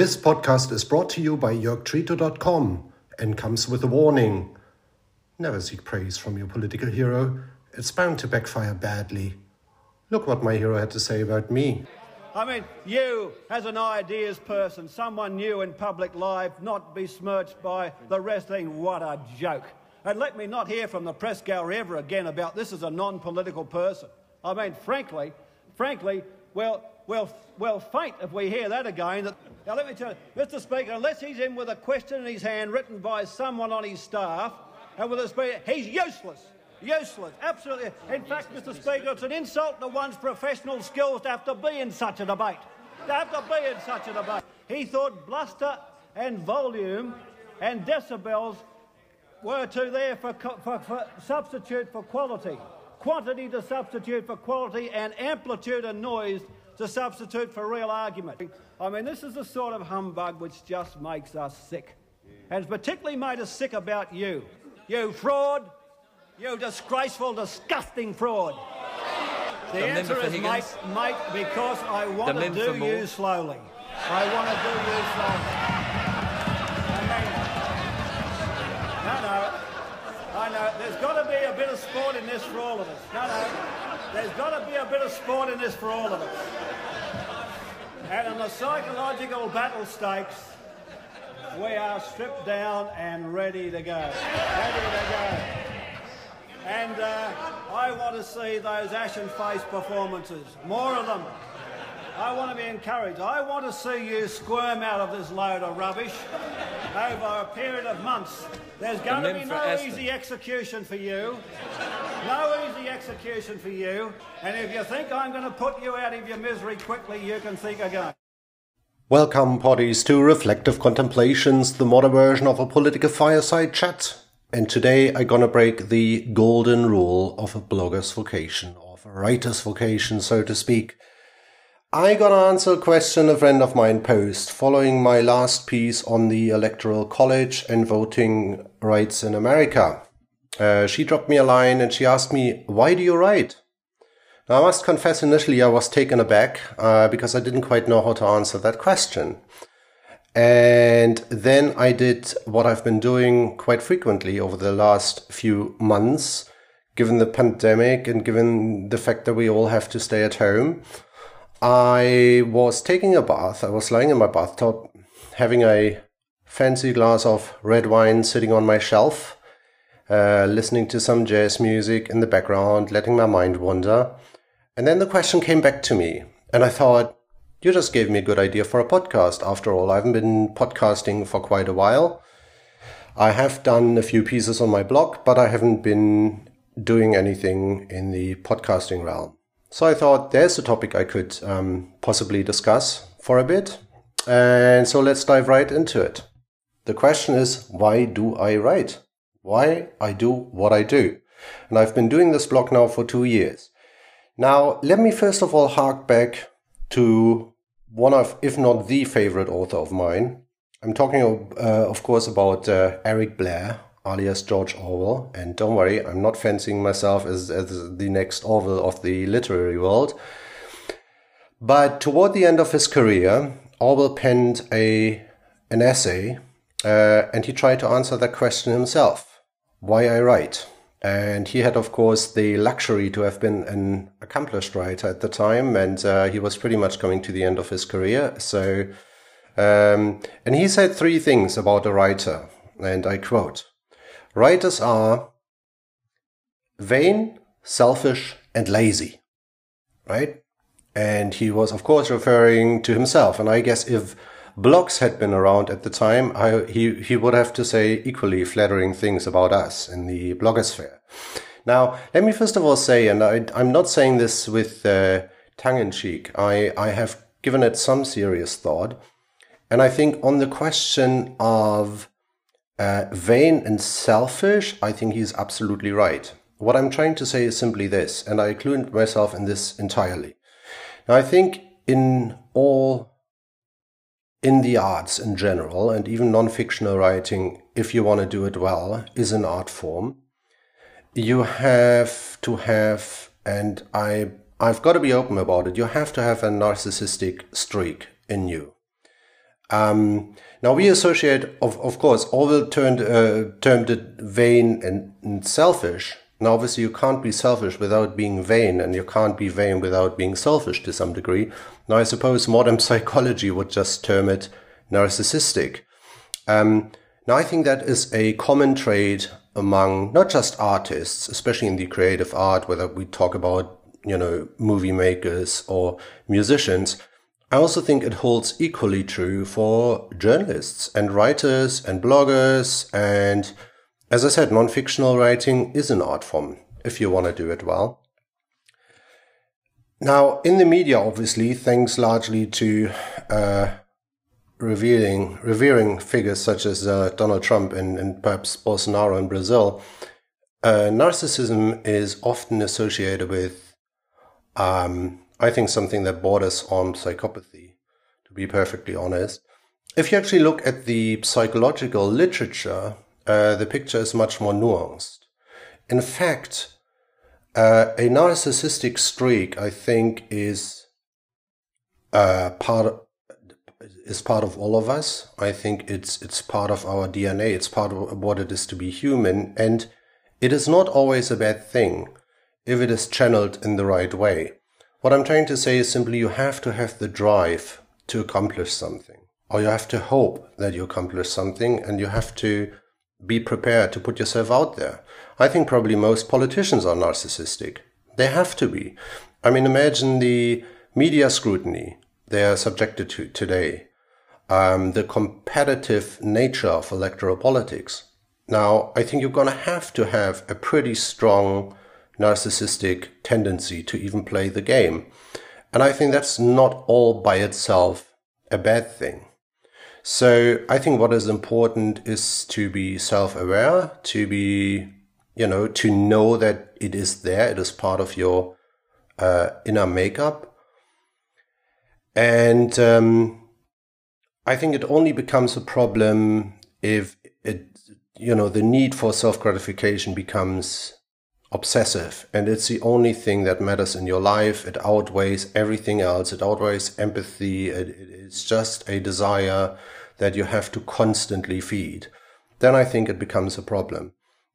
This podcast is brought to you by JörgTrito.com and comes with a warning. Never seek praise from your political hero. It's bound to backfire badly. Look what my hero had to say about me. I mean, you, as an ideas person, someone new in public life, not besmirched by the rest, think, what a joke. And let me not hear from the press gallery ever again about this as a non political person. I mean, frankly, frankly, well, well, well, faint if we hear that again. Now, let me tell you, Mr. Speaker, unless he's in with a question in his hand written by someone on his staff, and with a speaker, he's useless. Useless, absolutely. In fact, Mr. Speaker, it's an insult to one's professional skills to have to be in such a debate. To have to be in such a debate. He thought bluster and volume and decibels were to there for, for, for substitute for quality, quantity to substitute for quality, and amplitude and noise to substitute for real argument. I mean, this is the sort of humbug which just makes us sick. And it's particularly made us sick about you. You fraud, you disgraceful, disgusting fraud. The, The answer is, mate, mate, because I want The to do you slowly. I want to do you slowly. I mean, no, no. I know. There's got to be a bit of sport in this for all of us. No, no. There's got to be a bit of sport in this for all of us. And in the psychological battle stakes, we are stripped down and ready to go. Ready to go. And uh, I want to see those ashen-faced performances, more of them. I want to be encouraged. I want to see you squirm out of this load of rubbish over a period of months. There's going to be no easy execution for you. No execution for you. And if you think I'm going to put you out of your misery quickly, you can think again. Welcome, potties, to Reflective Contemplations, the modern version of a political fireside chat. And today I'm gonna break the golden rule of a blogger's vocation, of a writer's vocation, so to speak. I gonna answer a question a friend of mine posed following my last piece on the Electoral College and voting rights in America. Uh, she dropped me a line and she asked me, Why do you write? Now, I must confess, initially I was taken aback uh, because I didn't quite know how to answer that question. And then I did what I've been doing quite frequently over the last few months, given the pandemic and given the fact that we all have to stay at home. I was taking a bath. I was lying in my bathtub, having a fancy glass of red wine sitting on my shelf, uh, listening to some jazz music in the background, letting my mind wander. And then the question came back to me, and I thought, you just gave me a good idea for a podcast. After all, I haven't been podcasting for quite a while. I have done a few pieces on my blog, but I haven't been doing anything in the podcasting realm. So I thought there's a topic I could um, possibly discuss for a bit. And so let's dive right into it. The question is, why do I write? Why I do what I do? And I've been doing this blog now for two years. Now, let me first of all hark back to one of, if not the favorite author of mine. I'm talking, uh, of course, about uh, Eric Blair, alias George Orwell. And don't worry, I'm not fancying myself as, as the next Orwell of the literary world. But toward the end of his career, Orwell penned a an essay, uh, and he tried to answer that question himself: why I write. And he had, of course, the luxury to have been an accomplished writer at the time, and uh, he was pretty much coming to the end of his career. So, um, and he said three things about a writer, and I quote: "Writers are vain, selfish, and lazy." Right? And he was, of course, referring to himself. And I guess if blogs had been around at the time, I, he, he would have to say equally flattering things about us in the blogosphere. Now, let me first of all say, and I, I'm not saying this with uh, tongue in cheek, I, I have given it some serious thought. And I think on the question of uh, vain and selfish, I think he's absolutely right. What I'm trying to say is simply this, and I include myself in this entirely. Now, I think in all, in the arts in general, and even non-fictional writing, if you want to do it well, is an art form. You have to have, and I, I've got to be open about it. You have to have a narcissistic streak in you. Um, now we associate, of, of course, Orwell turned, uh, termed it vain and, and selfish. Now, obviously, you can't be selfish without being vain, and you can't be vain without being selfish to some degree. Now, I suppose modern psychology would just term it narcissistic. Um, now, I think that is a common trait among not just artists, especially in the creative art, whether we talk about, you know, movie makers or musicians, I also think it holds equally true for journalists and writers and bloggers. And as I said, non-fictional writing is an art form if you want to do it well. Now, in the media, obviously, thanks largely to uh, revealing, revering figures such as uh, Donald Trump and, and, perhaps Bolsonaro in Brazil, uh, narcissism is often associated with um, I think something that borders on psychopathy, to be perfectly honest. If you actually look at the psychological literature, uh, the picture is much more nuanced. In fact, uh, a narcissistic streak, I think, is uh, part of, is part of all of us. I think it's it's part of our DNA. It's part of what it is to be human, and it is not always a bad thing if it is channeled in the right way. What I'm trying to say is simply you have to have the drive to accomplish something, or you have to hope that you accomplish something, and you have to be prepared to put yourself out there. I think probably most politicians are narcissistic. They have to be. I mean, imagine the media scrutiny they are subjected to today, um, the competitive nature of electoral politics. Now, I think you're going to have to have a pretty strong narcissistic tendency to even play the game. And I think that's not all by itself a bad thing. So I think what is important is to be self-aware, to be, you know, to know that it is there. It is part of your uh, inner makeup. And um, I think it only becomes a problem if it, you know, the need for self-gratification becomes obsessive and it's the only thing that matters in your life. It outweighs everything else. It outweighs empathy. It, it's just a desire that you have to constantly feed. Then I think it becomes a problem.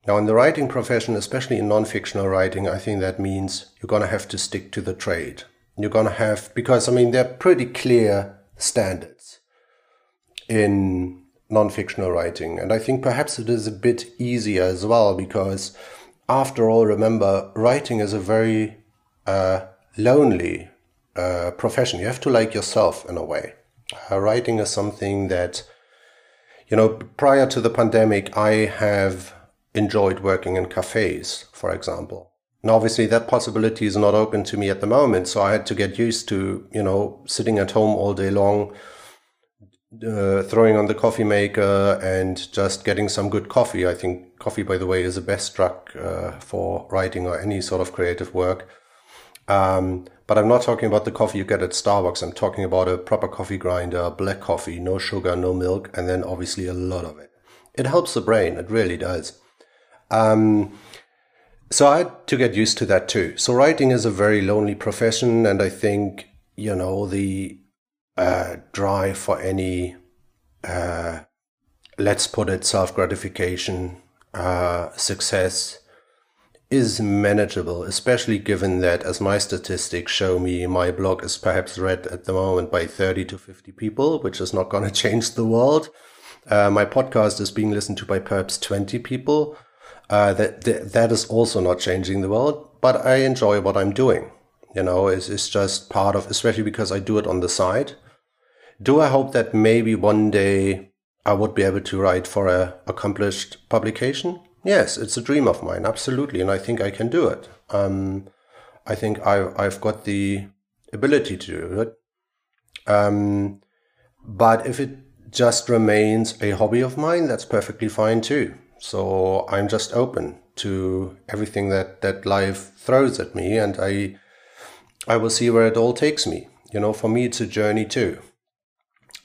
Now, in the writing profession, especially in non-fictional writing, I think that means you're going to have to stick to the trade. You're going to have, because I mean, they're pretty clear standards in non-fictional writing. And I think perhaps it is a bit easier as well because after all, remember, writing is a very uh, lonely uh, profession. You have to like yourself in a way. Uh, writing is something that, you know, prior to the pandemic, I have enjoyed working in cafes, for example. Now, obviously, that possibility is not open to me at the moment. So I had to get used to, you know, sitting at home all day long, uh, throwing on the coffee maker and just getting some good coffee. I think coffee, by the way, is the best drug uh, for writing or any sort of creative work. Um, but I'm not talking about the coffee you get at Starbucks. I'm talking about a proper coffee grinder, black coffee, no sugar, no milk, and then obviously a lot of it. It helps the brain. It really does. Um, so I had to get used to that too. So writing is a very lonely profession. And I think, you know, the uh, drive for any, uh, let's put it, self gratification, uh, success is manageable, especially given that, as my statistics show me, my blog is perhaps read at the moment by 30 to 50 people, which is not going to change the world. Uh, my podcast is being listened to by perhaps 20 people. Uh, that, that, that is also not changing the world, but I enjoy what I'm doing. You know, it's, it's just part of, especially because I do it on the side. Do I hope that maybe one day I would be able to write for a accomplished publication? Yes, it's a dream of mine, absolutely, and I think I can do it. Um, I think I, I've got the ability to do it. Um, but if it just remains a hobby of mine, that's perfectly fine too. So I'm just open to everything that, that life throws at me, and I I will see where it all takes me. You know, for me, it's a journey too.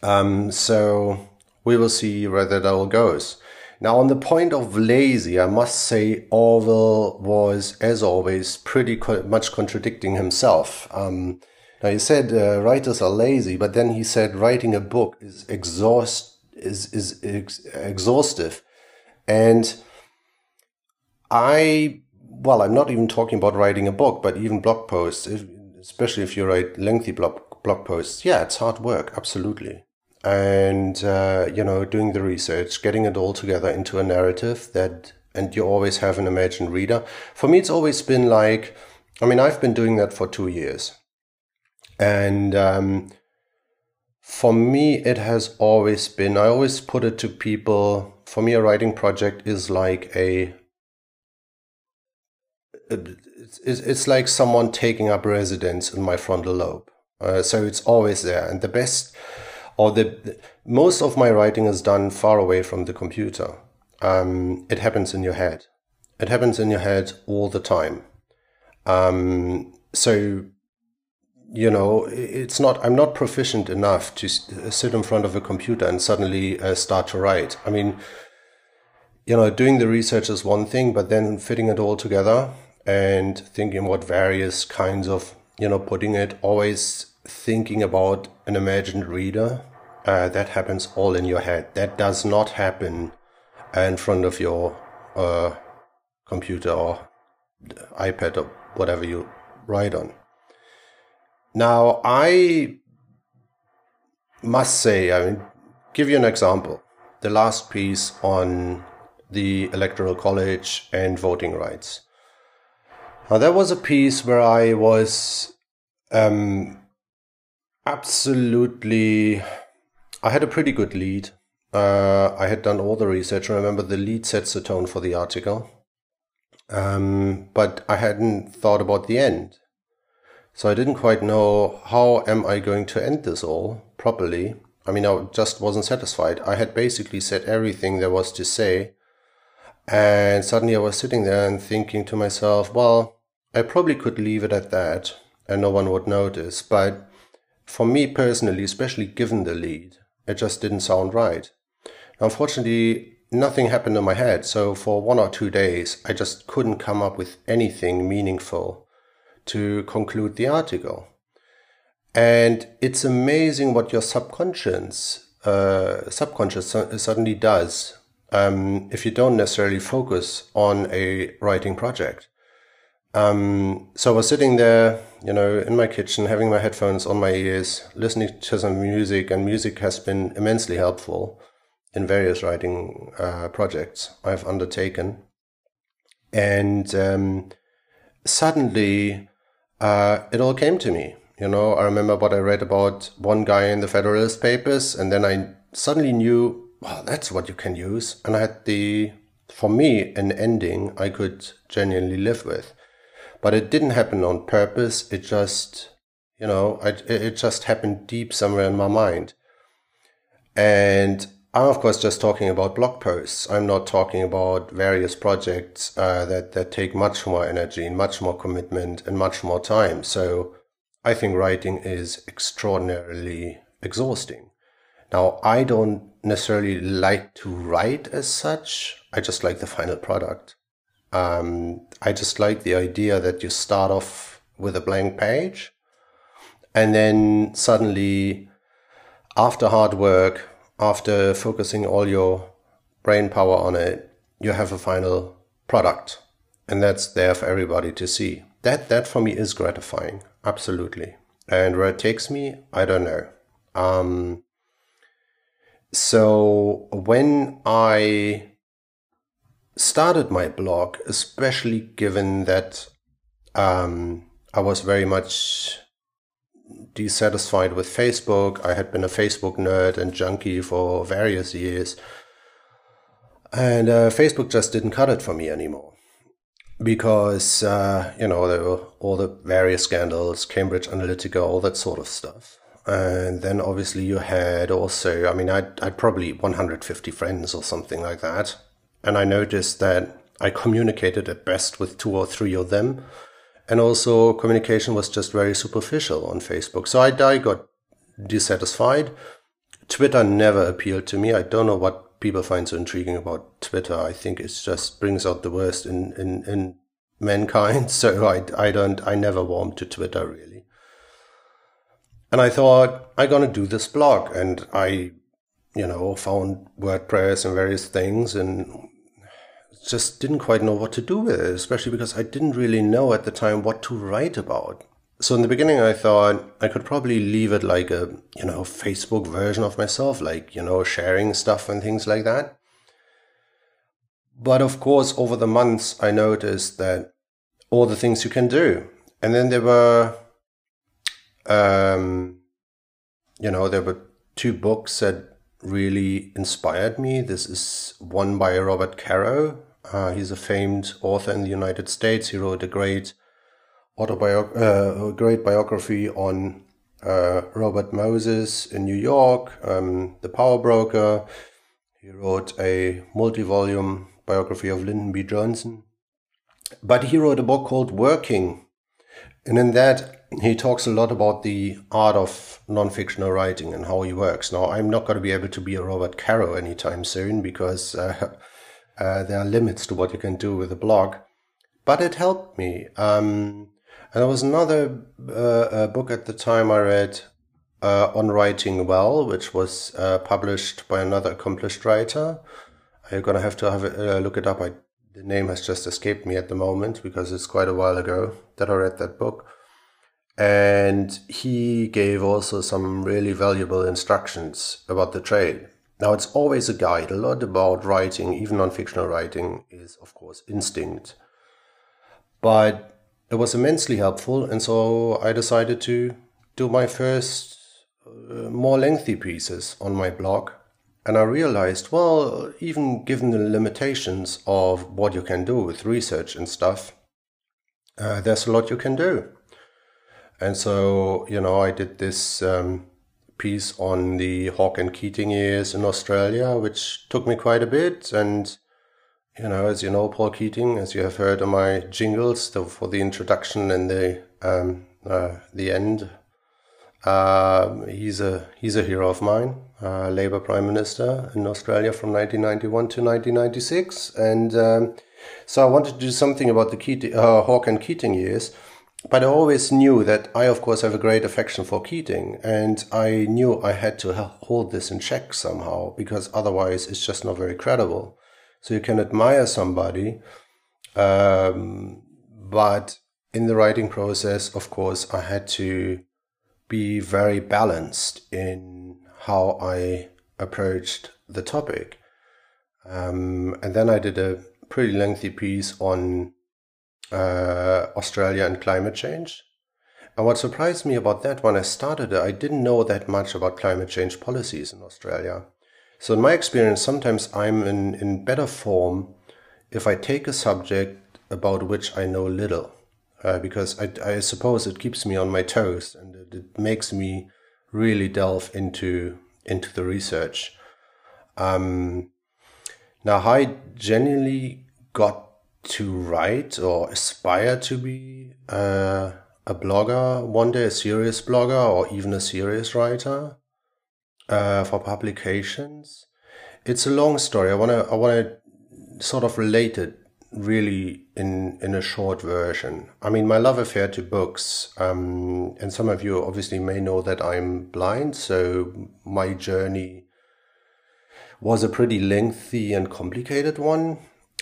Um, so we will see where that all goes. Now, on the point of lazy, I must say Orwell was, as always, pretty co- much contradicting himself. Um, Now he said uh, writers are lazy, but then he said writing a book is exhaust is is ex- exhaustive, and I well, I'm not even talking about writing a book, but even blog posts, if, especially if you write lengthy blog blog posts. Yeah, it's hard work, absolutely, and uh, you know, doing the research, getting it all together into a narrative that, and you always have an imagined reader. For me, it's always been like, I mean, I've been doing that for two years and um, for me, it has always been, I always put it to people, for me, a writing project is like a, it's, like someone taking up residence in my frontal lobe. Uh, so it's always there. And the best, or the, most of my writing is done far away from the computer. Um, it happens in your head. It happens in your head all the time. Um, so you know, it's not, I'm not proficient enough to sit in front of a computer and suddenly uh, start to write. I mean, you know, doing the research is one thing, but then fitting it all together and thinking what various kinds of, you know, putting it, always thinking about an imagined reader, uh, that happens all in your head. That does not happen in front of your uh, computer or iPad or whatever you write on. Now, I must say, I mean, give you an example. The last piece on the Electoral College and voting rights. Now, that was a piece where I was um, absolutely, I had a pretty good lead. Uh, I had done all the research. Remember, the lead sets the tone for the article. Um, but I hadn't thought about the end. So I didn't quite know how am I going to end this all properly. I mean, I just wasn't satisfied. I had basically said everything there was to say. And suddenly I was sitting there and thinking to myself, well, I probably could leave it at that and no one would notice. But for me personally, especially given the lead, it just didn't sound right. Unfortunately, nothing happened in my head. So for one or two days, I just couldn't come up with anything meaningful to conclude the article. And it's amazing what your subconscious uh, subconscious suddenly does um, if you don't necessarily focus on a writing project. Um, so I was sitting there, you know, in my kitchen, having my headphones on my ears, listening to some music, and music has been immensely helpful in various writing uh, projects I've undertaken. And um, suddenly, uh, it all came to me. You know, I remember what I read about one guy in the Federalist Papers, and then I suddenly knew, well, that's what you can use. And I had the, for me, an ending I could genuinely live with. But it didn't happen on purpose. It just, you know, I, it just happened deep somewhere in my mind. And I'm of course just talking about blog posts. I'm not talking about various projects uh, that that take much more energy and much more commitment and much more time. So I think writing is extraordinarily exhausting. Now I don't necessarily like to write as such. I just like the final product. Um, I just like the idea that you start off with a blank page, and then suddenly, after hard work after focusing all your brain power on it, you have a final product and that's there for everybody to see. That, that for me is gratifying. Absolutely. And where it takes me, I don't know. Um, so when I started my blog, especially given that um, I was very much dissatisfied with Facebook. I had been a Facebook nerd and junkie for various years. And uh, Facebook just didn't cut it for me anymore. Because, uh, you know, there were all the various scandals, Cambridge Analytica, all that sort of stuff. And then obviously you had also, I mean, I'd, I'd probably 150 friends or something like that. And I noticed that I communicated at best with two or three of them and also communication was just very superficial on Facebook. So I, I got dissatisfied. Twitter never appealed to me. I don't know what people find so intriguing about Twitter. I think it just brings out the worst in, in, in mankind. So I, I don't, I never warmed to Twitter really. And I thought, I'm going to do this blog. And I, you know, found WordPress and various things and just didn't quite know what to do with it, especially because I didn't really know at the time what to write about. So in the beginning, I thought I could probably leave it like a, you know, Facebook version of myself, like, you know, sharing stuff and things like that. But of course, over the months, I noticed that all the things you can do. And then there were, um, you know, there were two books that really inspired me. This is one by Robert Caro. Uh, he's a famed author in the United States. He wrote a great autobiography, uh, great biography on uh, Robert Moses in New York, um, the power broker. He wrote a multi-volume biography of Lyndon B. Johnson. But he wrote a book called Working. And in that, he talks a lot about the art of non-fictional writing and how he works. Now, I'm not going to be able to be a Robert Caro anytime soon because uh, uh, there are limits to what you can do with a blog. But it helped me. Um, and there was another uh, book at the time I read uh, on writing well, which was uh, published by another accomplished writer. You're gonna have to have a uh, look it up. I, the name has just escaped me at the moment because it's quite a while ago that I read that book. And he gave also some really valuable instructions about the trade. Now, it's always a guide. A lot about writing, even non fictional writing, is of course instinct. But it was immensely helpful. And so I decided to do my first uh, more lengthy pieces on my blog. And I realized, well, even given the limitations of what you can do with research and stuff, uh, there's a lot you can do. And so, you know, I did this um, piece on the Hawke and Keating years in Australia, which took me quite a bit. And you know, as you know, Paul Keating, as you have heard on my jingles for the introduction and the um, uh, the end, uh, he's a he's a hero of mine. Uh, Labour Prime Minister in Australia from 1991 to 1996, and um, so I wanted to do something about the Keating, uh, Hawke and Keating years. But I always knew that I, of course, have a great affection for Keating, and I knew I had to hold this in check somehow because otherwise it's just not very credible. So you can admire somebody, um, but in the writing process, of course, I had to be very balanced in how I approached the topic. Um, and then I did a pretty lengthy piece on uh, Australia and climate change. And what surprised me about that when I started it, I didn't know that much about climate change policies in Australia. So in my experience, sometimes I'm in, in better form if I take a subject about which I know little, uh, because I, I suppose it keeps me on my toes and it, it makes me really delve into into the research. Um, now, I genuinely got to write or aspire to be uh, a blogger one day, a serious blogger, or even a serious writer uh, for publications. It's a long story. I want to I want to sort of relate it really in in a short version. I mean, my love affair to books, um, and some of you obviously may know that I'm blind, so my journey was a pretty lengthy and complicated one.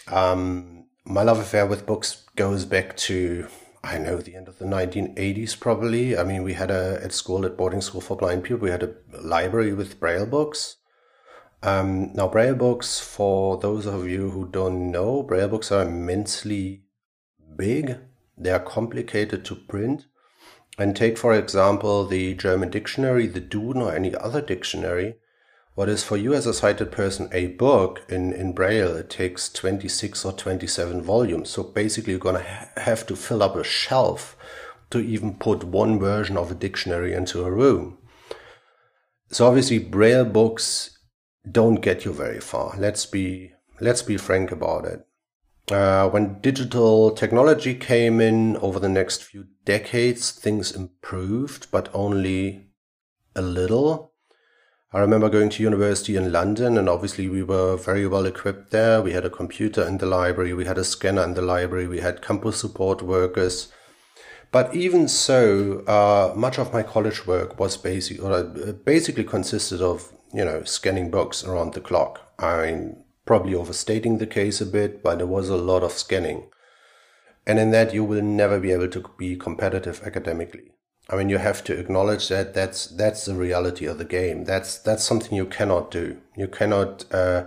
Um, my love affair with books goes back to I know the end of the 1980s, probably. I mean, we had a, at school, at boarding school for blind people, we had a library with Braille books. Um, now, Braille books, for those of you who don't know, Braille books are immensely big. They are complicated to print. And take, for example, the German dictionary, the Duden, or any other dictionary what is for you as a sighted person a book in, in Braille, it takes 26 or 27 volumes. So basically, you're going to ha- have to fill up a shelf to even put one version of a dictionary into a room. So obviously, Braille books don't get you very far. Let's be let's be frank about it. Uh, when digital technology came in over the next few decades, things improved, but only a little. I remember going to university in London, and obviously we were very well equipped there. We had a computer in the library, we had a scanner in the library, we had campus support workers. But even so, uh, much of my college work was basic, or uh, basically consisted of you know scanning books around the clock. I'm probably overstating the case a bit, but there was a lot of scanning, and in that you will never be able to be competitive academically. I mean, you have to acknowledge that that's that's the reality of the game. That's that's something you cannot do. You cannot uh,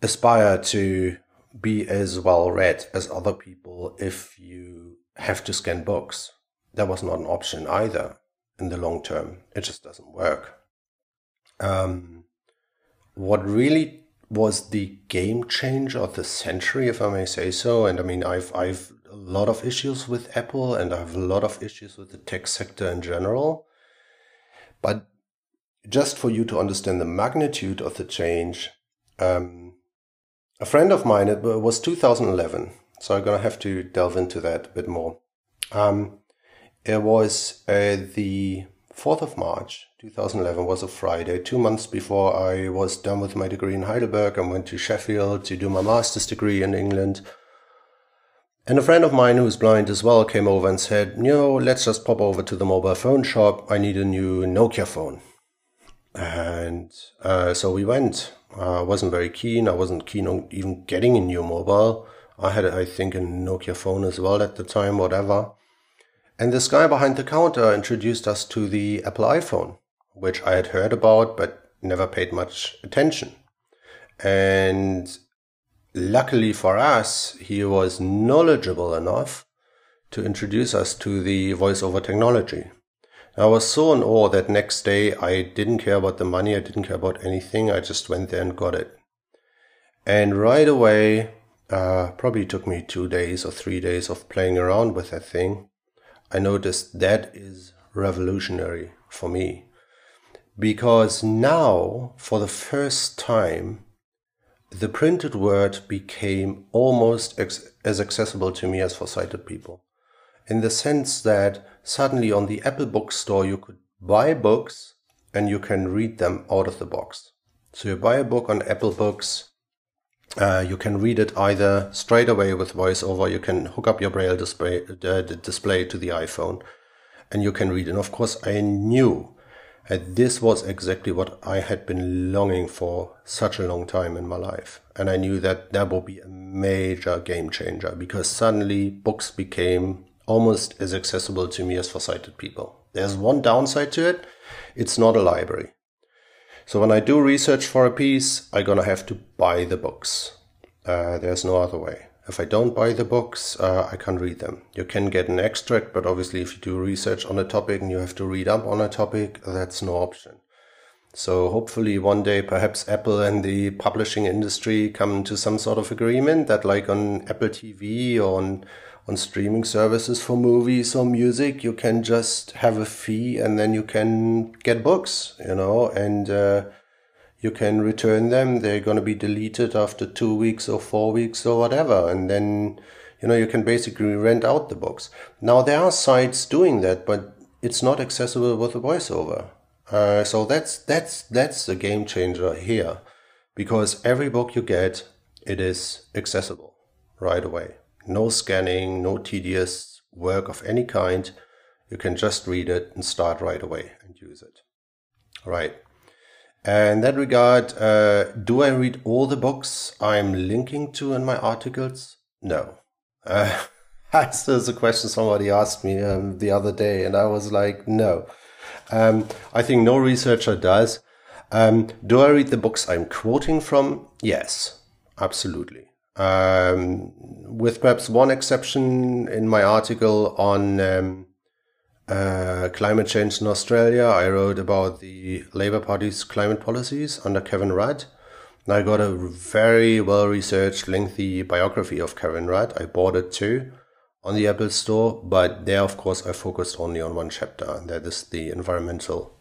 aspire to be as well read as other people if you have to scan books. That was not an option either in the long term. It just doesn't work. Um, what really was the game changer of the century, if I may say so, and I mean, I've I've a lot of issues with Apple and I have a lot of issues with the tech sector in general. But just for you to understand the magnitude of the change, um, a friend of mine, it was 2011, so I'm going to have to delve into that a bit more. Um, it was uh, the 4th of March 2011 was a Friday, two months before I was done with my degree in Heidelberg and went to Sheffield to do my master's degree in England. And a friend of mine who's blind as well came over and said, you know, let's just pop over to the mobile phone shop. I need a new Nokia phone. And uh, so we went. I wasn't very keen. I wasn't keen on even getting a new mobile. I had, I think, a Nokia phone as well at the time, whatever. And this guy behind the counter introduced us to the Apple iPhone, which I had heard about but never paid much attention. And luckily for us, he was knowledgeable enough to introduce us to the voice over technology. I was so in awe that next day I didn't care about the money, I didn't care about anything, I just went there and got it. And right away, uh, probably took me two days or three days of playing around with that thing. I noticed that is revolutionary for me. Because now, for the first time, the printed word became almost ex- as accessible to me as for sighted people. In the sense that suddenly on the Apple bookstore you could buy books and you can read them out of the box. So you buy a book on Apple Books, uh, you can read it either straight away with VoiceOver, you can hook up your Braille display, uh, display to the iPhone, and you can read. And of course, I knew and this was exactly what I had been longing for such a long time in my life. And I knew that that would be a major game changer because suddenly books became almost as accessible to me as for sighted people. There's one downside to it. It's not a library. So when I do research for a piece, I'm going to have to buy the books. Uh, there's no other way. If I don't buy the books, uh, I can't read them. You can get an extract, but obviously, if you do research on a topic and you have to read up on a topic, that's no option. So hopefully one day perhaps Apple and the publishing industry come to some sort of agreement that like on Apple TV or on on streaming services for movies or music, you can just have a fee and then you can get books, you know, and uh, you can return them. They're going to be deleted after two weeks or four weeks or whatever. And then, you know, you can basically rent out the books. Now, there are sites doing that, but it's not accessible with a voiceover. Uh, so that's, that's, that's the game changer here because every book you get, it is accessible right away. No scanning, no tedious work of any kind. You can just read it and start right away and use it. Right. In that regard, uh, do I read all the books I'm linking to in my articles? No. Uh, that's a question somebody asked me um, the other day, and I was like, no. Um, I think no researcher does. Um, do I read the books I'm quoting from? Yes, absolutely. Um, with perhaps one exception in my article on um, uh, climate change in Australia. I wrote about the Labour Party's climate policies under Kevin Rudd. And I got a very well researched, lengthy biography of Kevin Rudd. I bought it too on the Apple Store, but there, of course, I focused only on one chapter, and that is the environmental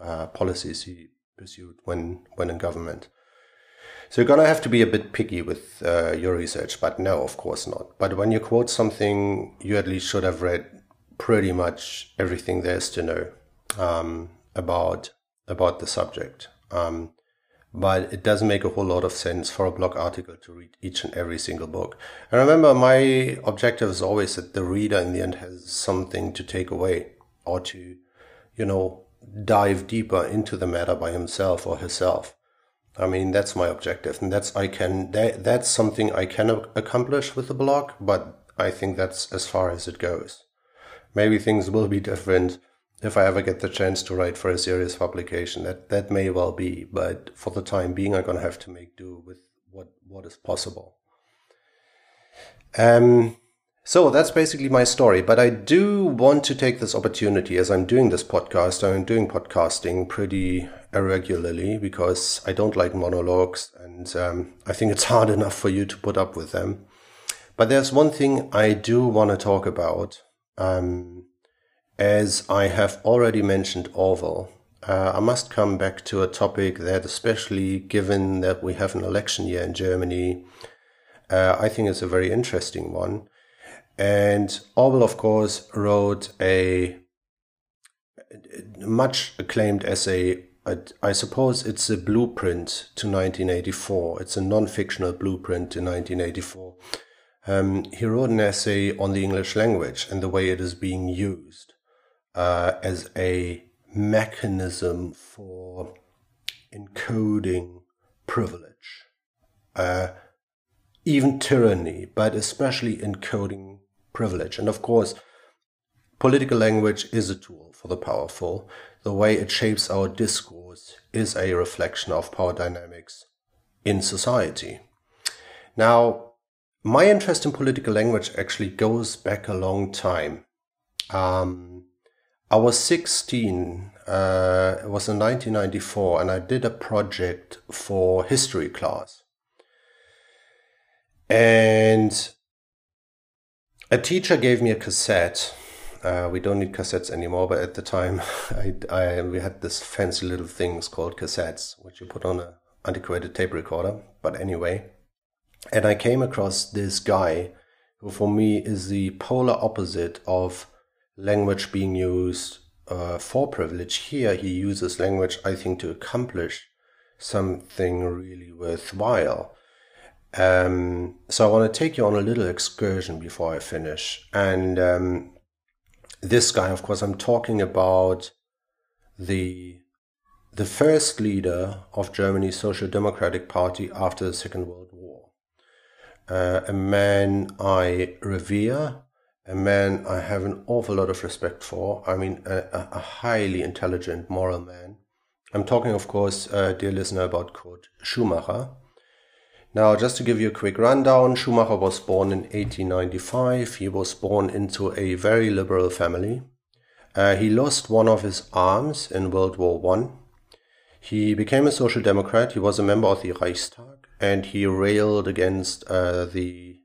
uh, policies he pursued when when in government. So you're gonna have to be a bit picky with uh, your research, but no, of course not. But when you quote something, you at least should have read pretty much everything there is to know um, about about the subject. Um, but it doesn't make a whole lot of sense for a blog article to read each and every single book. And remember, my objective is always that the reader in the end has something to take away or to, you know, dive deeper into the matter by himself or herself. I mean, that's my objective, and that's I can that, that's something I can accomplish with the blog, but I think that's as far as it goes. Maybe things will be different if I ever get the chance to write for a serious publication. That that may well be, but for the time being, I'm gonna have to make do with what what is possible. Um, so that's basically my story. But I do want to take this opportunity as I'm doing this podcast. I'm doing podcasting pretty irregularly because I don't like monologues and um, I think it's hard enough for you to put up with them. But there's one thing I do want to talk about. Um, as I have already mentioned Orwell, uh, I must come back to a topic that, especially given that we have an election year in Germany, uh, I think is a very interesting one. And Orwell, of course, wrote a much acclaimed essay. I suppose it's a blueprint to 1984. It's a non-fictional blueprint to 1984. Um, he wrote an essay on the English language and the way it is being used uh, as a mechanism for encoding privilege, uh, even tyranny, but especially encoding privilege. And of course, political language is a tool for the powerful. The way it shapes our discourse is a reflection of power dynamics in society. Now, my interest in political language actually goes back a long time. Um, I was 16, uh, it was in 1994, and I did a project for history class. And a teacher gave me a cassette. Uh, we don't need cassettes anymore, but at the time, I, I, we had this fancy little things called cassettes, which you put on an antiquated tape recorder. But anyway, and I came across this guy who, for me, is the polar opposite of language being used uh, for privilege. Here, he uses language, I think, to accomplish something really worthwhile. Um, so I want to take you on a little excursion before I finish. And um, this guy, of course, I'm talking about the the first leader of Germany's Social Democratic Party after the Second World War. Uh, a man I revere, a man I have an awful lot of respect for. I mean, a, a highly intelligent, moral man. I'm talking, of course, uh, dear listener, about Kurt Schumacher. Now, just to give you a quick rundown, Schumacher was born in 1895. He was born into a very liberal family. Uh, he lost one of his arms in World War One. He became a social democrat. He was a member of the Reichstag, and he railed against uh, the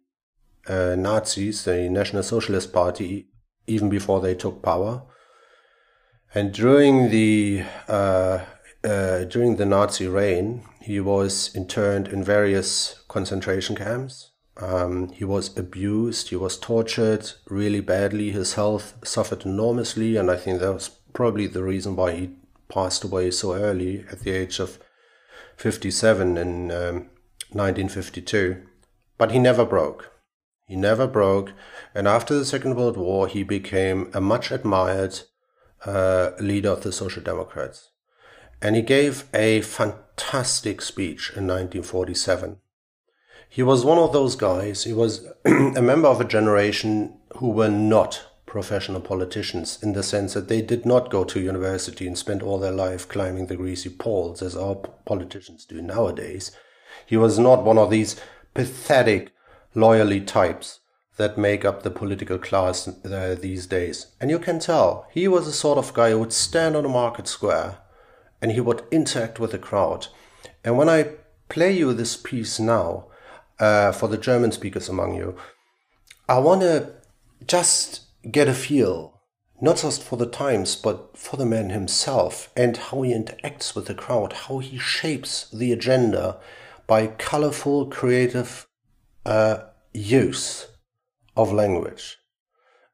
uh, Nazis, the National Socialist Party, even before they took power. And during the uh, uh, during the Nazi reign, he was interned in various concentration camps. Um, he was abused, he was tortured really badly. His health suffered enormously, and I think that was probably the reason why he passed away so early at the age of 57 in um, 1952. But he never broke. He never broke, and after the Second World War, he became a much admired uh, leader of the Social Democrats. And he gave a fantastic speech in 1947. He was one of those guys, he was a member of a generation who were not professional politicians in the sense that they did not go to university and spend all their life climbing the greasy poles as our politicians do nowadays. He was not one of these pathetic, lawyerly types that make up the political class uh, these days. And you can tell he was the sort of guy who would stand on a market square and he would interact with the crowd. And when I play you this piece now, uh, for the German speakers among you, I want to just get a feel, not just for the times, but for the man himself and how he interacts with the crowd, how he shapes the agenda by colorful, creative uh, use of language.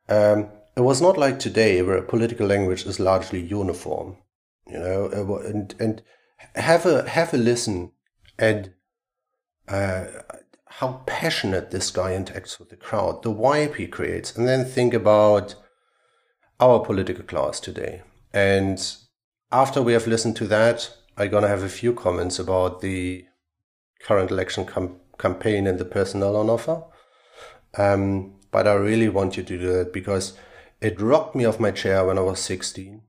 Um, it was not like today where political language is largely uniform you know, and, and have a have a listen and uh, how passionate this guy interacts with the crowd, the vibe he creates, and then think about our political class today. And after we have listened to that, I'm gonna have a few comments about the current election com- campaign and the personnel on offer. Um, but I really want you to do that because it rocked me off my chair when I was 16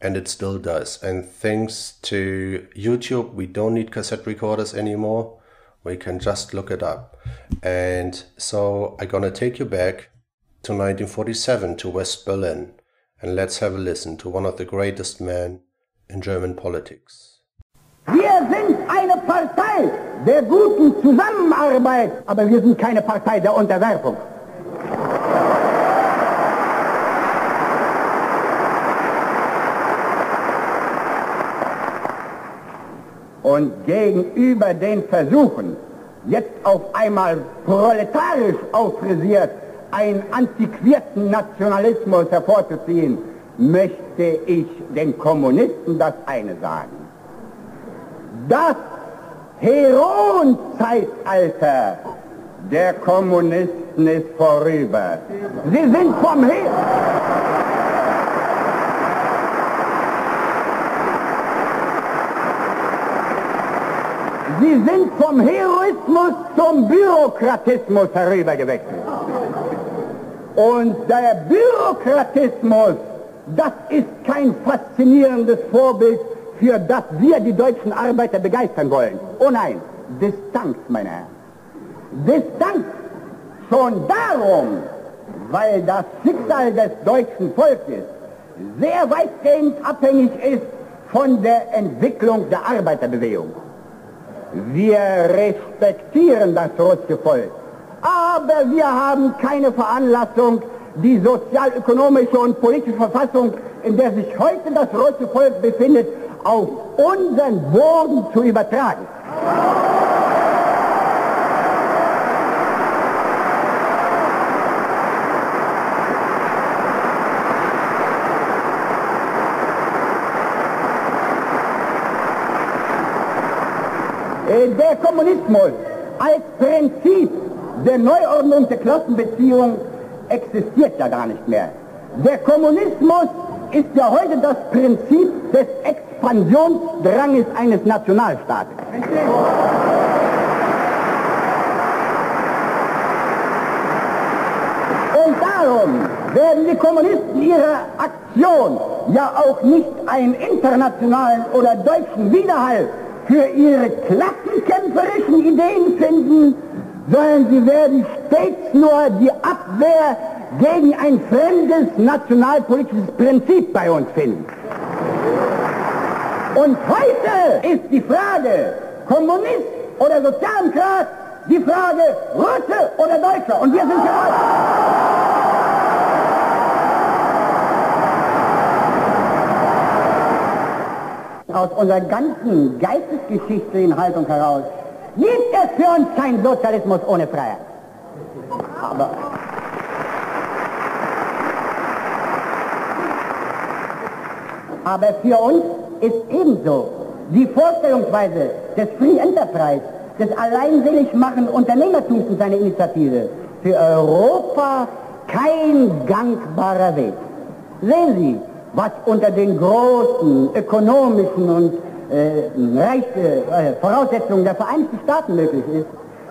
and it still does. And thanks to YouTube, we don't need cassette recorders anymore. We can just look it up. And so I'm gonna take you back to 1947 to West Berlin and let's have a listen to one of the greatest men in German politics. Wir sind Partei der guten Zusammenarbeit, aber wir sind keine Partei der Unterwerfung. Und gegenüber den Versuchen, jetzt auf einmal proletarisch auffrisiert einen antiquierten Nationalismus hervorzuziehen, möchte ich den Kommunisten das eine sagen. Das Heroenzeitalter der Kommunisten ist vorüber. Sie sind vom Her Sie sind vom Heroismus zum Bürokratismus herübergewechselt. Und der Bürokratismus, das ist kein faszinierendes Vorbild, für das wir die deutschen Arbeiter begeistern wollen. Oh nein, Distanz, meine Herren. Distanz schon darum, weil das Schicksal des deutschen Volkes sehr weitgehend abhängig ist von der Entwicklung der Arbeiterbewegung. Wir respektieren das russische Volk, aber wir haben keine Veranlassung, die sozialökonomische und politische Verfassung, in der sich heute das russische Volk befindet, auf unseren Boden zu übertragen. Der Kommunismus als Prinzip der Neuordnung der Klassenbeziehung existiert ja gar nicht mehr. Der Kommunismus ist ja heute das Prinzip des Expansionsdranges eines Nationalstaates. Und darum werden die Kommunisten ihre Aktion ja auch nicht einen internationalen oder deutschen Widerhall für ihre klassenkämpferischen Ideen finden, sondern sie werden stets nur die Abwehr gegen ein fremdes nationalpolitisches Prinzip bei uns finden. Und heute ist die Frage Kommunist oder Sozialdemokrat die Frage Russe oder Deutscher. Und wir sind hier Aus unserer ganzen geistesgeschichtlichen Haltung heraus gibt es für uns keinen Sozialismus ohne Freiheit. Aber Aber für uns ist ebenso die Vorstellungsweise des Free Enterprise, des Alleinseligmachen Unternehmertums und seiner Initiative für Europa kein gangbarer Weg. Sehen Sie, was unter den großen ökonomischen und äh, Reiche, äh, Voraussetzungen der Vereinigten Staaten möglich ist,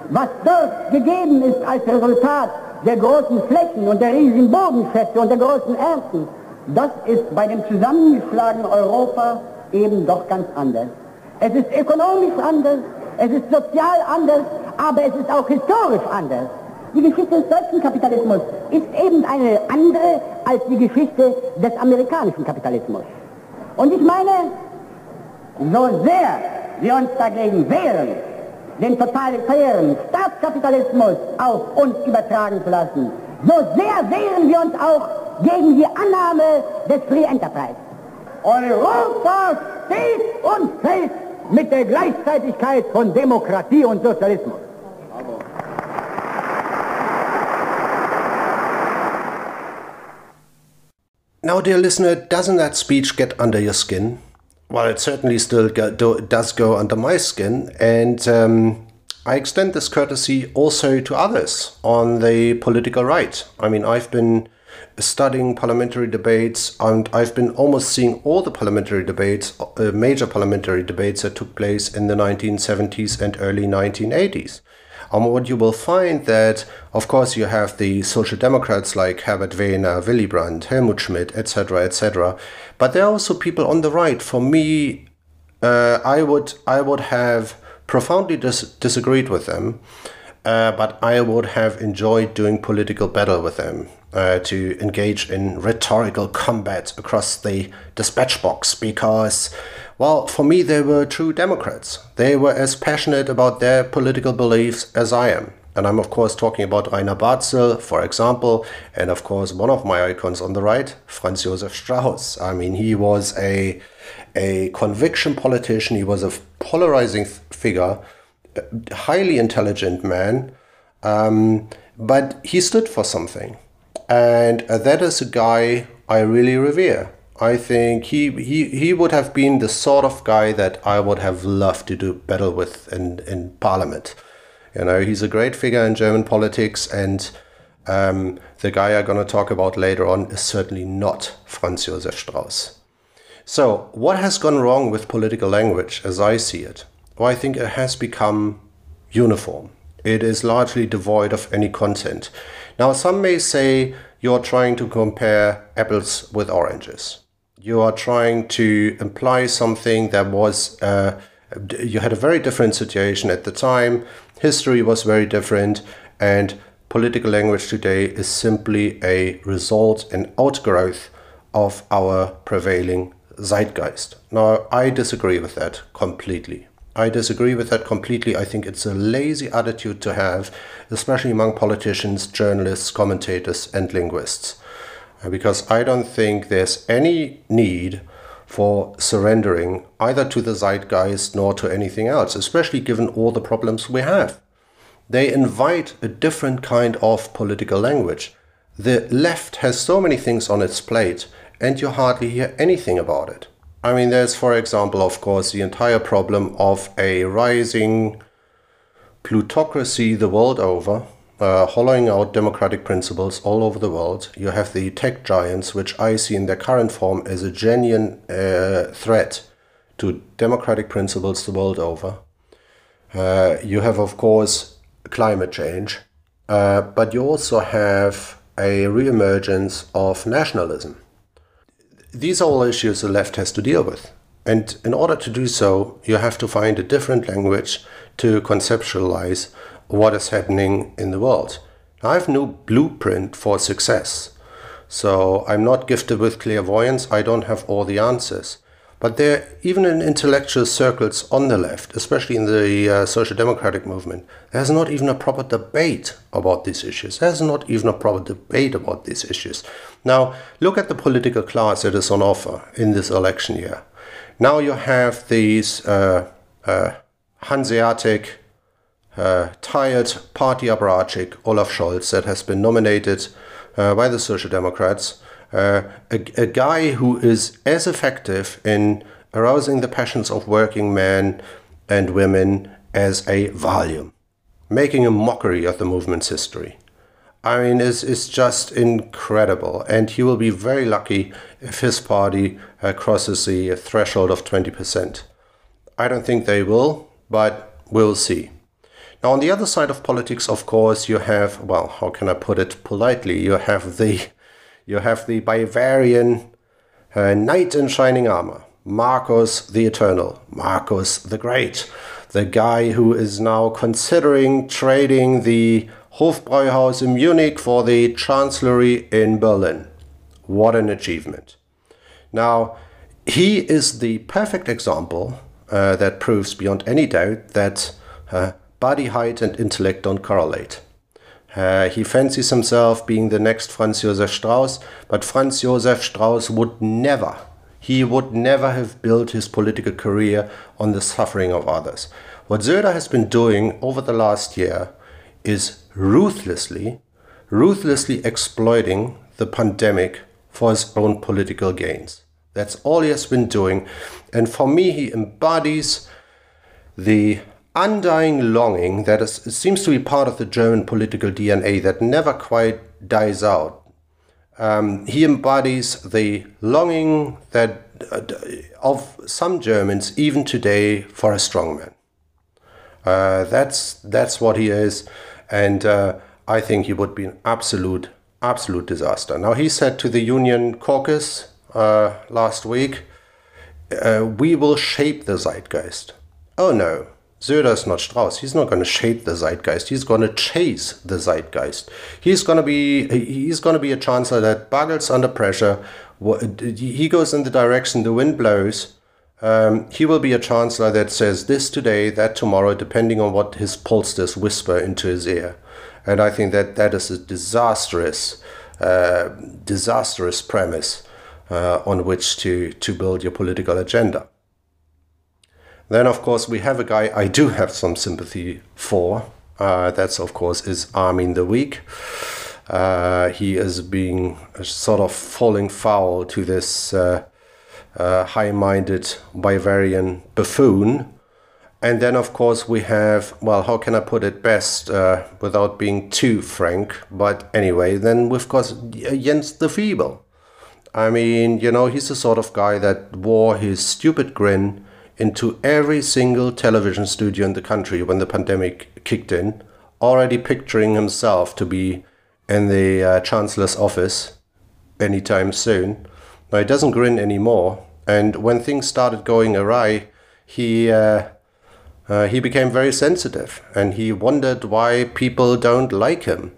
was dort gegeben ist als Resultat der großen Flächen und der riesigen Bodenschätze und der großen Ernten, das ist bei dem zusammengeschlagenen Europa eben doch ganz anders. Es ist ökonomisch anders, es ist sozial anders, aber es ist auch historisch anders. Die Geschichte des deutschen Kapitalismus ist eben eine andere als die Geschichte des amerikanischen Kapitalismus. Und ich meine, so sehr wir uns dagegen wehren, den totalitären Staatskapitalismus auf uns übertragen zu lassen, so sehr wehren wir uns auch gegen die Annahme des Free Enterprise. Steht und fällt mit der Gleichzeitigkeit von Demokratie und Sozialismus. Now, dear listener, doesn't that speech get under your skin? well, it certainly still go, do, does go under my skin. And um, I extend this courtesy also to others on the political right. I mean, I've been studying parliamentary debates and I've been almost seeing all the parliamentary debates, uh, major parliamentary debates that took place in the 1970s and early 1980s. And what you will find that, of course, you have the social democrats like Herbert Wehner, Willy Brandt, Helmut Schmidt, etc., etc. But there are also people on the right. For me, uh, I would I would have profoundly dis- disagreed with them, uh, but I would have enjoyed doing political battle with them. Uh, to engage in rhetorical combat across the dispatch box because, well, for me, they were true Democrats. They were as passionate about their political beliefs as I am. And I'm, of course, talking about Rainer Barzel, for example, and of course, one of my icons on the right, Franz Josef Strauss. I mean, he was a, a conviction politician, he was a polarizing figure, a highly intelligent man, um, but he stood for something. And uh, that is a guy I really revere. I think he, he, he would have been the sort of guy that I would have loved to do battle with in, in parliament. You know, he's a great figure in German politics, and um, the guy I'm going to talk about later on is certainly not Franz Josef Strauss. So, what has gone wrong with political language as I see it? Well, I think it has become uniform. It is largely devoid of any content. Now, some may say you're trying to compare apples with oranges. You are trying to imply something that was, uh, you had a very different situation at the time, history was very different, and political language today is simply a result and outgrowth of our prevailing zeitgeist. Now, I disagree with that completely. I disagree with that completely. I think it's a lazy attitude to have, especially among politicians, journalists, commentators, and linguists. Uh, because I don't think there's any need for surrendering either to the zeitgeist nor to anything else, especially given all the problems we have. They invite a different kind of political language. The left has so many things on its plate, and you hardly hear anything about it. I mean, there's, for example, of course, the entire problem of a rising plutocracy the world over, uh, hollowing out democratic principles all over the world. You have the tech giants, which I see in their current form as a genuine uh, threat to democratic principles the world over. Uh, you have, of course, climate change, uh, but you also have a reemergence of nationalism these are all issues the left has to deal with. And in order to do so, you have to find a different language to conceptualize what is happening in the world. I have no blueprint for success. So I'm not gifted with clairvoyance, I don't have all the answers. But there, even in intellectual circles on the left, especially in the uh, social democratic movement, there's not even a proper debate about these issues. There's not even a proper debate about these issues. Now, look at the political class that is on offer in this election year. Now you have these uh, uh, Hanseatic, uh, tired party apparatchik Olaf Scholz that has been nominated uh, by the Social Democrats uh, a, a guy who is as effective in arousing the passions of working men and women as a Valium, making a mockery of the movement's history. I mean, it's, it's just incredible. And he will be very lucky if his party uh, crosses the threshold of 20%. I don't think they will, but we'll see. Now, on the other side of politics, of course, you have, well, how can I put it politely? You have the you have the Bavarian uh, knight in shining armor, Markus the Eternal, Markus the Great, the guy who is now considering trading the Hofbräuhaus in Munich for the Chancellery in Berlin. What an achievement. Now, he is the perfect example uh, that proves beyond any doubt that uh, body height and intellect don't correlate. Uh, he fancies himself being the next Franz Josef Strauss, but Franz Josef Strauss would never, he would never have built his political career on the suffering of others. What Söder has been doing over the last year is ruthlessly, ruthlessly exploiting the pandemic for his own political gains. That's all he has been doing. And for me, he embodies the undying longing that is, seems to be part of the German political DNA that never quite dies out. Um, he embodies the longing that uh, of some Germans, even today, for a strongman. Uh, that's that's what he is, and uh, I think he would be an absolute absolute disaster. Now he said to the Union Caucus uh, last week, uh, "We will shape the zeitgeist." Oh no, Söder is not Strauss. He's not going to shape the zeitgeist. He's going to chase the zeitgeist. He's going to be he's going to be a chancellor that buggles under pressure. He goes in the direction the wind blows. Um, he will be a chancellor that says this today, that tomorrow, depending on what his pollsters whisper into his ear. And I think that that is a disastrous, uh, disastrous premise uh, on which to to build your political agenda. Then, of course, we have a guy I do have some sympathy for. Uh, that's, of course, is Armin the Weak. Uh, he is being sort of falling foul to this uh, uh high minded Bavarian buffoon. And then, of course, we have, well, how can I put it best uh, without being too frank? But anyway, then we've got Jens the Feeble. I mean, you know, he's the sort of guy that wore his stupid grin into every single television studio in the country when the pandemic kicked in, already picturing himself to be in the uh, chancellor's office anytime soon. Now he doesn't grin anymore, and when things started going awry, he uh, uh, he became very sensitive, and he wondered why people don't like him.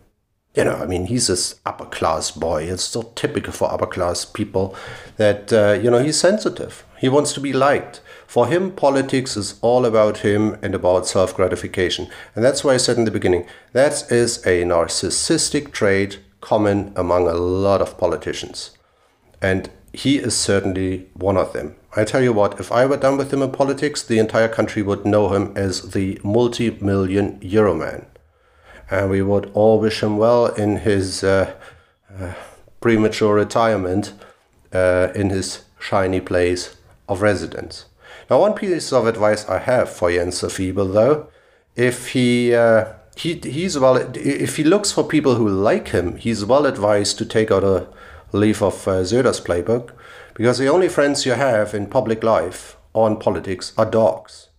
You know, I mean, he's this upper class boy. It's so typical for upper class people that uh, you know he's sensitive. He wants to be liked. For him, politics is all about him and about self gratification. And that's why I said in the beginning that is a narcissistic trait common among a lot of politicians. And he is certainly one of them. I tell you what, if I were done with him in politics, the entire country would know him as the multi million euro man. And we would all wish him well in his uh, uh, premature retirement uh, in his shiny place of residence. Now, one piece of advice I have for Jens Feeble, though, if he uh, he he's well, if he looks for people who like him, he's well advised to take out a leaf of uh, Söder's playbook, because the only friends you have in public life or in politics are dogs,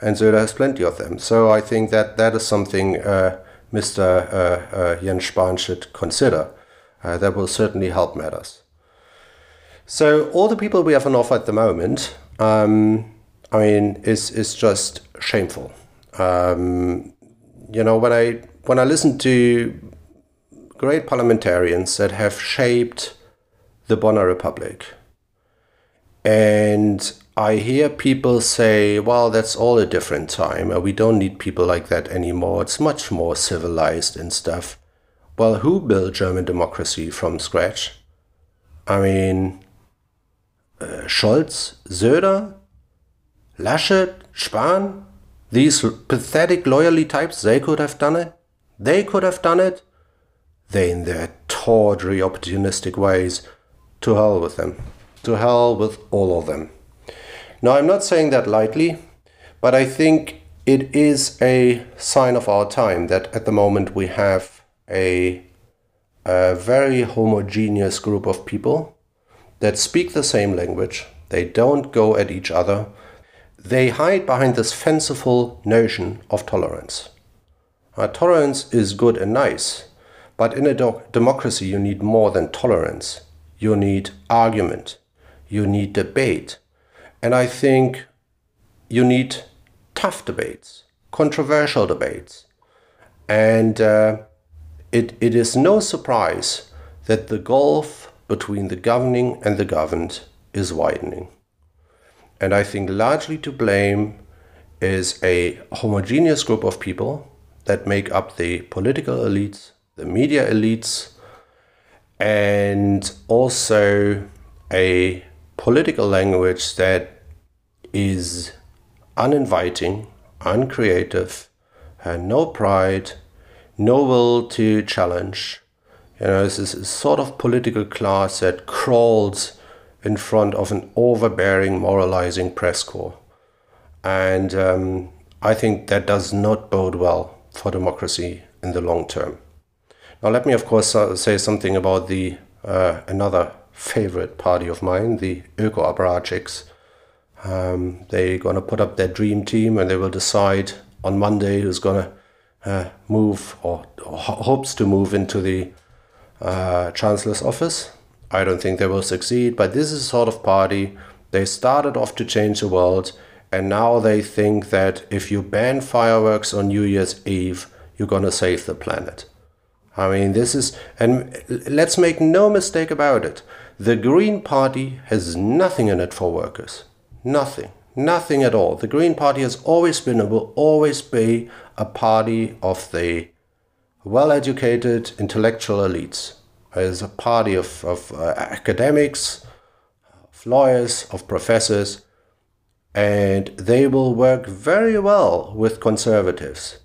and Söder has plenty of them. So I think that that is something uh, Mr. Uh, uh, Jens Spahn should consider. Uh, that will certainly help matters. So all the people we have on offer at the moment um, I mean, is is just shameful. Um, you know, when I when I listen to great parliamentarians that have shaped the Bonner Republic, and I hear people say, "Well, that's all a different time. We don't need people like that anymore. It's much more civilized and stuff." Well, who built German democracy from scratch? I mean, Scholz, Söder, Laschet, Spahn, these pathetic loyalty types, they could have done it. They could have done it. They, in their tawdry, opportunistic ways, to hell with them. To hell with all of them. Now, I'm not saying that lightly, but I think it is a sign of our time that at the moment we have a, a very homogeneous group of people that speak the same language. They don't go at each other. They hide behind this fanciful notion of tolerance. Uh, tolerance is good and nice, but in a democracy, you need more than tolerance. You need argument. You need debate. And I think you need tough debates, controversial debates. And uh, it, it is no surprise that the gulf between the governing and the governed is widening. And I think largely to blame is a homogeneous group of people that make up the political elites, the media elites, and also a political language that is uninviting, uncreative, and no pride, no will to challenge, you know, this is a sort of political class that crawls in front of an overbearing, moralizing press corps. And um, I think that does not bode well for democracy in the long term. Now, let me, of course, uh, say something about the uh, another favorite party of mine, the Öko Apparatchiks. Um, they're going to put up their dream team and they will decide on Monday who's going to uh, move or, or, hopes to move into the uh, Chancellor's office. I don't think they will succeed, but this is a sort of party. They started off to change the world, and now they think that if you ban fireworks on New Year's Eve, you're going to save the planet. I mean, this is, and let's make no mistake about it. The Green Party has nothing in it for workers. Nothing. Nothing at all. The Green Party has always been and will always be a party of the well educated intellectual elites. As a party of, of uh, academics, of lawyers, of professors, and they will work very well with conservatives.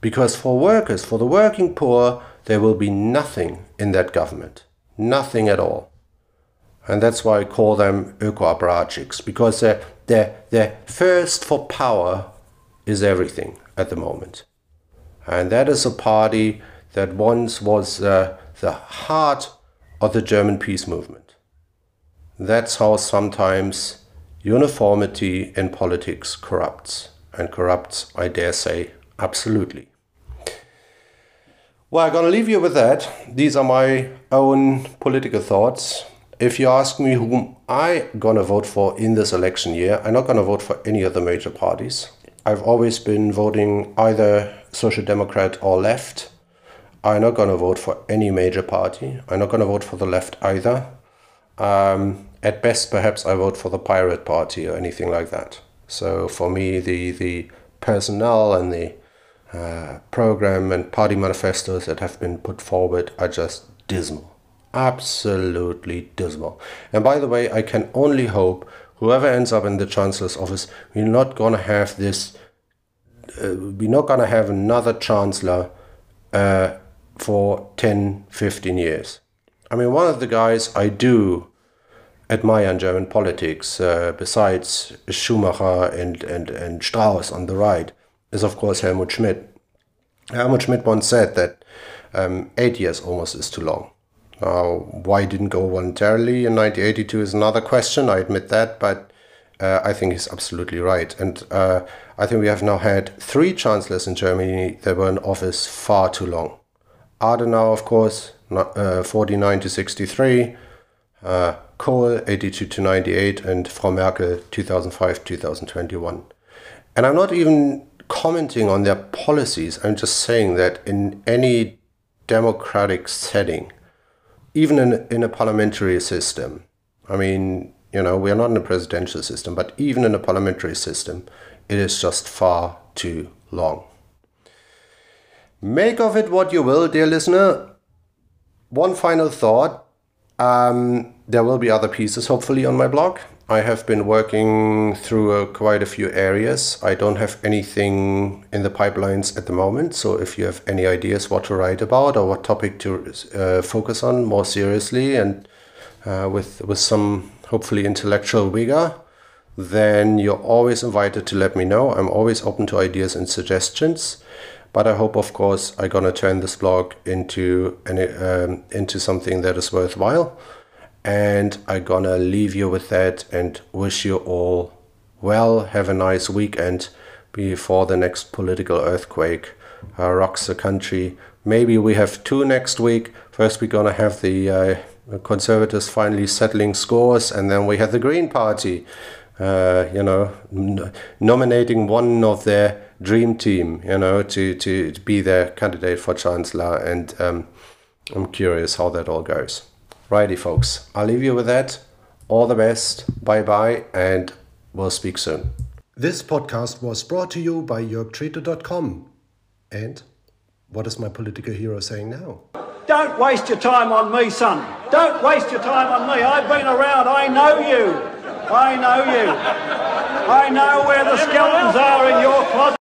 Because for workers, for the working poor, there will be nothing in that government. Nothing at all. And that's why I call them öko because their, their, their thirst for power is everything at the moment. And that is a party that once was uh, the heart of the German peace movement. That's how sometimes uniformity in politics corrupts, and corrupts, I dare say, absolutely. Well, I'm going to leave you with that. These are my own political thoughts if you ask me whom I'm gonna vote for in this election year, I'm not gonna vote for any of the major parties. I've always been voting either Social Democrat or left. I'm not gonna vote for any major party. I'm not gonna vote for the left either. Um, at best, perhaps I vote for the Pirate Party or anything like that. So for me, the the personnel and the uh, program and party manifestos that have been put forward are just dismal absolutely dismal. And by the way, I can only hope whoever ends up in the chancellor's office, we're not going to have this, uh, we're not going to have another chancellor uh, for 10, 15 years. I mean, one of the guys I do admire in German politics, uh, besides Schumacher and, and, and Strauss on the right, is of course Helmut Schmidt. Helmut Schmidt once said that um, eight years almost is too long. Uh, why didn't go voluntarily in 1982 is another question. I admit that, but uh, I think he's absolutely right. And uh, I think we have now had three chancellors in Germany that were in office far too long. Adenauer, of course, not, uh, 49 to 63. Uh, Kohl, 82 to 98, and Frau Merkel, 2005 2021. And I'm not even commenting on their policies. I'm just saying that in any democratic setting, even in, in a parliamentary system, I mean, you know, we are not in a presidential system, but even in a parliamentary system, it is just far too long. Make of it what you will, dear listener. One final thought. Um, there will be other pieces, hopefully, on my blog. I have been working through uh, quite a few areas. I don't have anything in the pipelines at the moment. So if you have any ideas what to write about or what topic to uh, focus on more seriously and uh, with with some hopefully intellectual vigor, then you're always invited to let me know. I'm always open to ideas and suggestions. But I hope, of course, I'm gonna turn this blog into an, um, into something that is worthwhile. And I'm gonna leave you with that and wish you all well. Have a nice weekend before the next political earthquake uh, rocks the country. Maybe we have two next week. First, we're gonna have the uh, conservatives finally settling scores, and then we have the Green Party, uh, you know, nominating one of their dream team, you know, to, to, to be their candidate for chancellor. And um, I'm curious how that all goes. Righty, folks. I'll leave you with that. All the best. Bye bye, and we'll speak soon. This podcast was brought to you by YorkTreater.com. And what is my political hero saying now? Don't waste your time on me, son. Don't waste your time on me. I've been around. I know you. I know you. I know where the skeletons are in your closet.